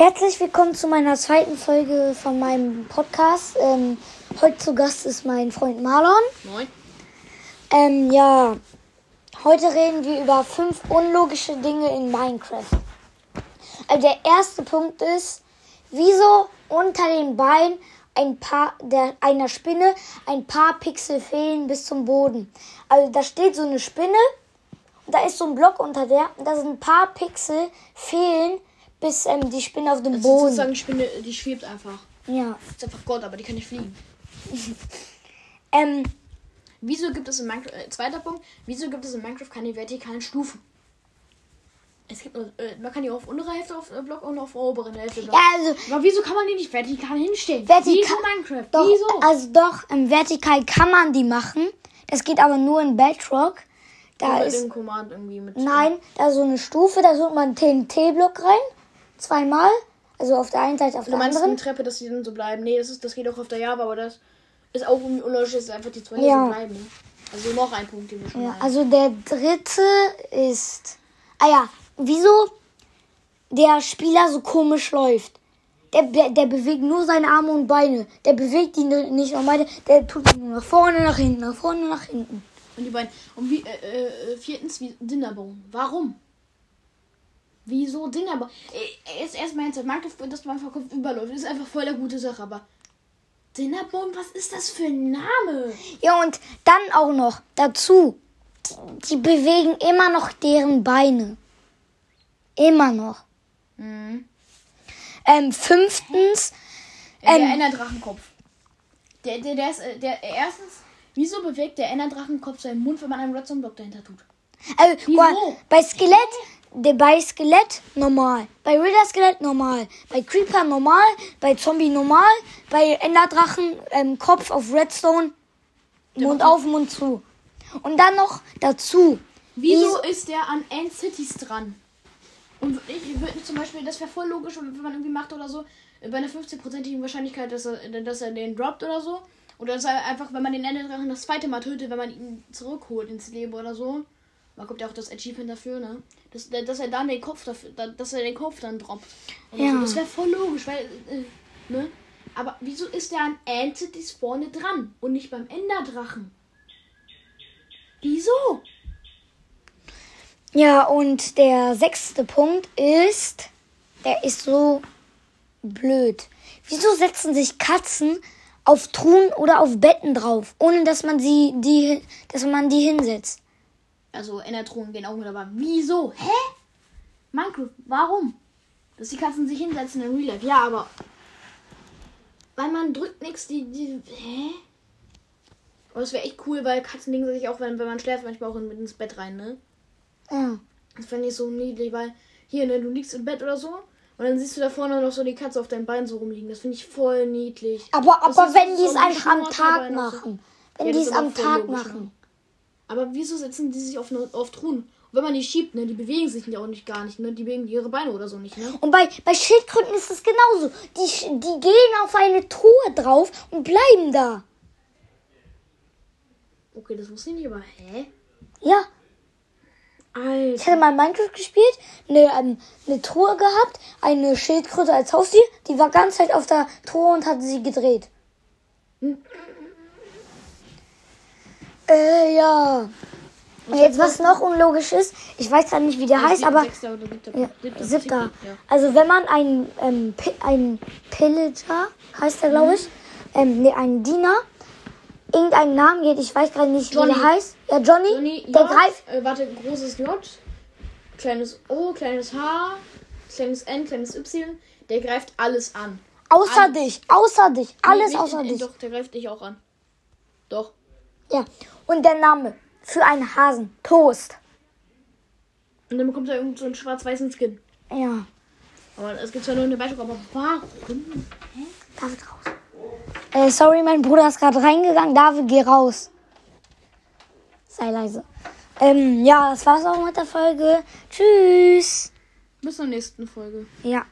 Herzlich willkommen zu meiner zweiten Folge von meinem Podcast. Ähm, heute zu Gast ist mein Freund Marlon. Moin. Ähm, ja, heute reden wir über fünf unlogische Dinge in Minecraft. Also der erste Punkt ist, wieso unter den Beinen ein paar der einer Spinne ein paar Pixel fehlen bis zum Boden. Also da steht so eine Spinne und da ist so ein Block unter der und da sind ein paar Pixel fehlen bis ähm, die Spinne auf dem ist Boden. sozusagen die Spinne, die schwebt einfach. Ja. Ist einfach Gott, aber die kann nicht fliegen. Ähm, Wieso gibt es in Minecraft, äh, zweiter Punkt, wieso gibt es in Minecraft keine vertikalen Stufen? Es gibt nur, äh, man kann die auf untere Hälfte auf äh, Block und auf oberen Hälfte Block. ja, also Aber wieso kann man die nicht vertikal hinstellen? Vertikal- Wieso Minecraft? Doch, wieso? also doch, im Vertikal kann man die machen. Das geht aber nur in Bedrock. Da Oder ist, den Command irgendwie mit. nein, da ist so eine Stufe, da tut man einen TNT-Block rein. Zweimal. Also auf der einen Seite, auf Du der meinst anderen. eine Treppe, dass die dann so bleiben? Nee, das, ist, das geht auch auf der Java, aber das ist auch irgendwie unlogisch, dass einfach die zwei Ja. so bleiben. Also noch ein Punkt, den wir schon Ja, haben. also der dritte ist. Ah ja, wieso der Spieler so komisch läuft. Der, der, der bewegt nur seine Arme und Beine. Der bewegt die ni- nicht normal. Der tut die nur nach vorne, nach hinten, nach vorne, nach hinten. Und die beiden. Und wie, äh, äh, viertens, wie Dinnerbaum. Warum? Wieso Dinnerbaum? Äh, Ist erstmal mag das, dass man einfach Kopf überläuft. Das ist einfach voll der gute Sache, aber. Dinnerbaum, was ist das für ein Name? Ja, und dann auch noch dazu, die, die bewegen immer noch deren Beine. Immer noch. Mhm. Ähm, fünftens, Äh, Ähm. der Enderdrachenkopf. Der, der, der ist, äh, der, erstens, wieso bewegt der Enderdrachenkopf seinen Mund, wenn man einen Redstone-Block dahinter tut? also, Wieso? bei Skelett, bei Skelett normal, bei Ritter Skelett normal, bei Creeper normal, bei Zombie normal, bei Enderdrachen ähm, Kopf auf Redstone, Mund auf, Mund zu. Und dann noch dazu, Wieso ist der an End Cities dran? Und ich würde zum Beispiel, das wäre voll logisch, wenn man irgendwie macht oder so, bei einer 50%igen Wahrscheinlichkeit, dass er, dass er den droppt oder so. Oder dass er einfach, wenn man den Enderdrachen das zweite Mal tötet, wenn man ihn zurückholt ins Leben oder so. Man kommt ja auch das Achievement dafür, ne? Dass, dass er dann den Kopf dafür, da- dass er den Kopf dann droppt. Oder Ja. So. Das wäre voll logisch, weil, äh, ne? Aber wieso ist der an Cities vorne dran und nicht beim Enderdrachen? Wieso? Ja, und der sechste Punkt ist, der ist so blöd. Wieso setzen sich Katzen auf Truhen oder auf Betten drauf, ohne dass man sie die, dass man die hinsetzt? Also Endertruhen gehen auch mit, aber wieso? Hä? Minecraft, warum? Dass die Katzen sich hinsetzen in Real Life. Ja, aber. Weil man drückt nichts, die, die. Hä? Aber das wäre echt cool, weil Katzen legen sich auch, wenn, wenn man schläft, manchmal auch in, ins Bett rein, ne? Ja. Das fände ich so niedlich, weil hier, ne, du liegst im Bett oder so und dann siehst du da vorne noch so die Katze auf deinem Bein so rumliegen. Das finde ich voll niedlich. Aber, aber wenn die es ein einfach am Tag dabei machen. Wenn die es am Tag machen. Aber wieso setzen die sich auf, ne, auf Truhen? Und wenn man die schiebt, ne, die bewegen sich ja auch nicht gar nicht, ne? Die bewegen ihre Beine oder so nicht, ne? Und bei, bei Schildkröten ist es genauso. Die, die gehen auf eine Truhe drauf und bleiben da. Okay, das wusste ich nicht, aber hä? Ja, ich Alter. hatte mal Minecraft gespielt, eine, ähm, eine Truhe gehabt, eine Schildkröte als Haustier, die war ganz Zeit auf der Truhe und hat sie gedreht. Hm. Äh, ja. Jetzt, was noch unlogisch ist, ich weiß gerade nicht, wie der heißt, aber Sechster oder siebter, ja, siebter, siebter. Ja. Also wenn man einen, ähm, einen Pillager, heißt der, glaube ich, ähm, nee, einen Diener, irgendeinen Namen geht, ich weiß gerade nicht, Johnny. wie der heißt. Ja, Johnny, Johnny, der J, greift, Äh, warte, großes J, kleines O, kleines H, kleines N, kleines Y. Der greift alles an. außer alles. dich, außer dich, alles Nee, außer äh, dich. Doch, der greift dich auch an. Doch. Ja. Und der Name für einen Hasen. Toast. Und dann bekommt er irgend so einen schwarz-weißen Skin. Ja. Aber es gibt zwar nur eine Beispiel, aber warum? David raus. Äh, sorry, mein Bruder ist gerade reingegangen. David, geh raus. Sei leise. Ähm, ja, das war's auch mit der Folge. Tschüss. Bis zur nächsten Folge. Ja.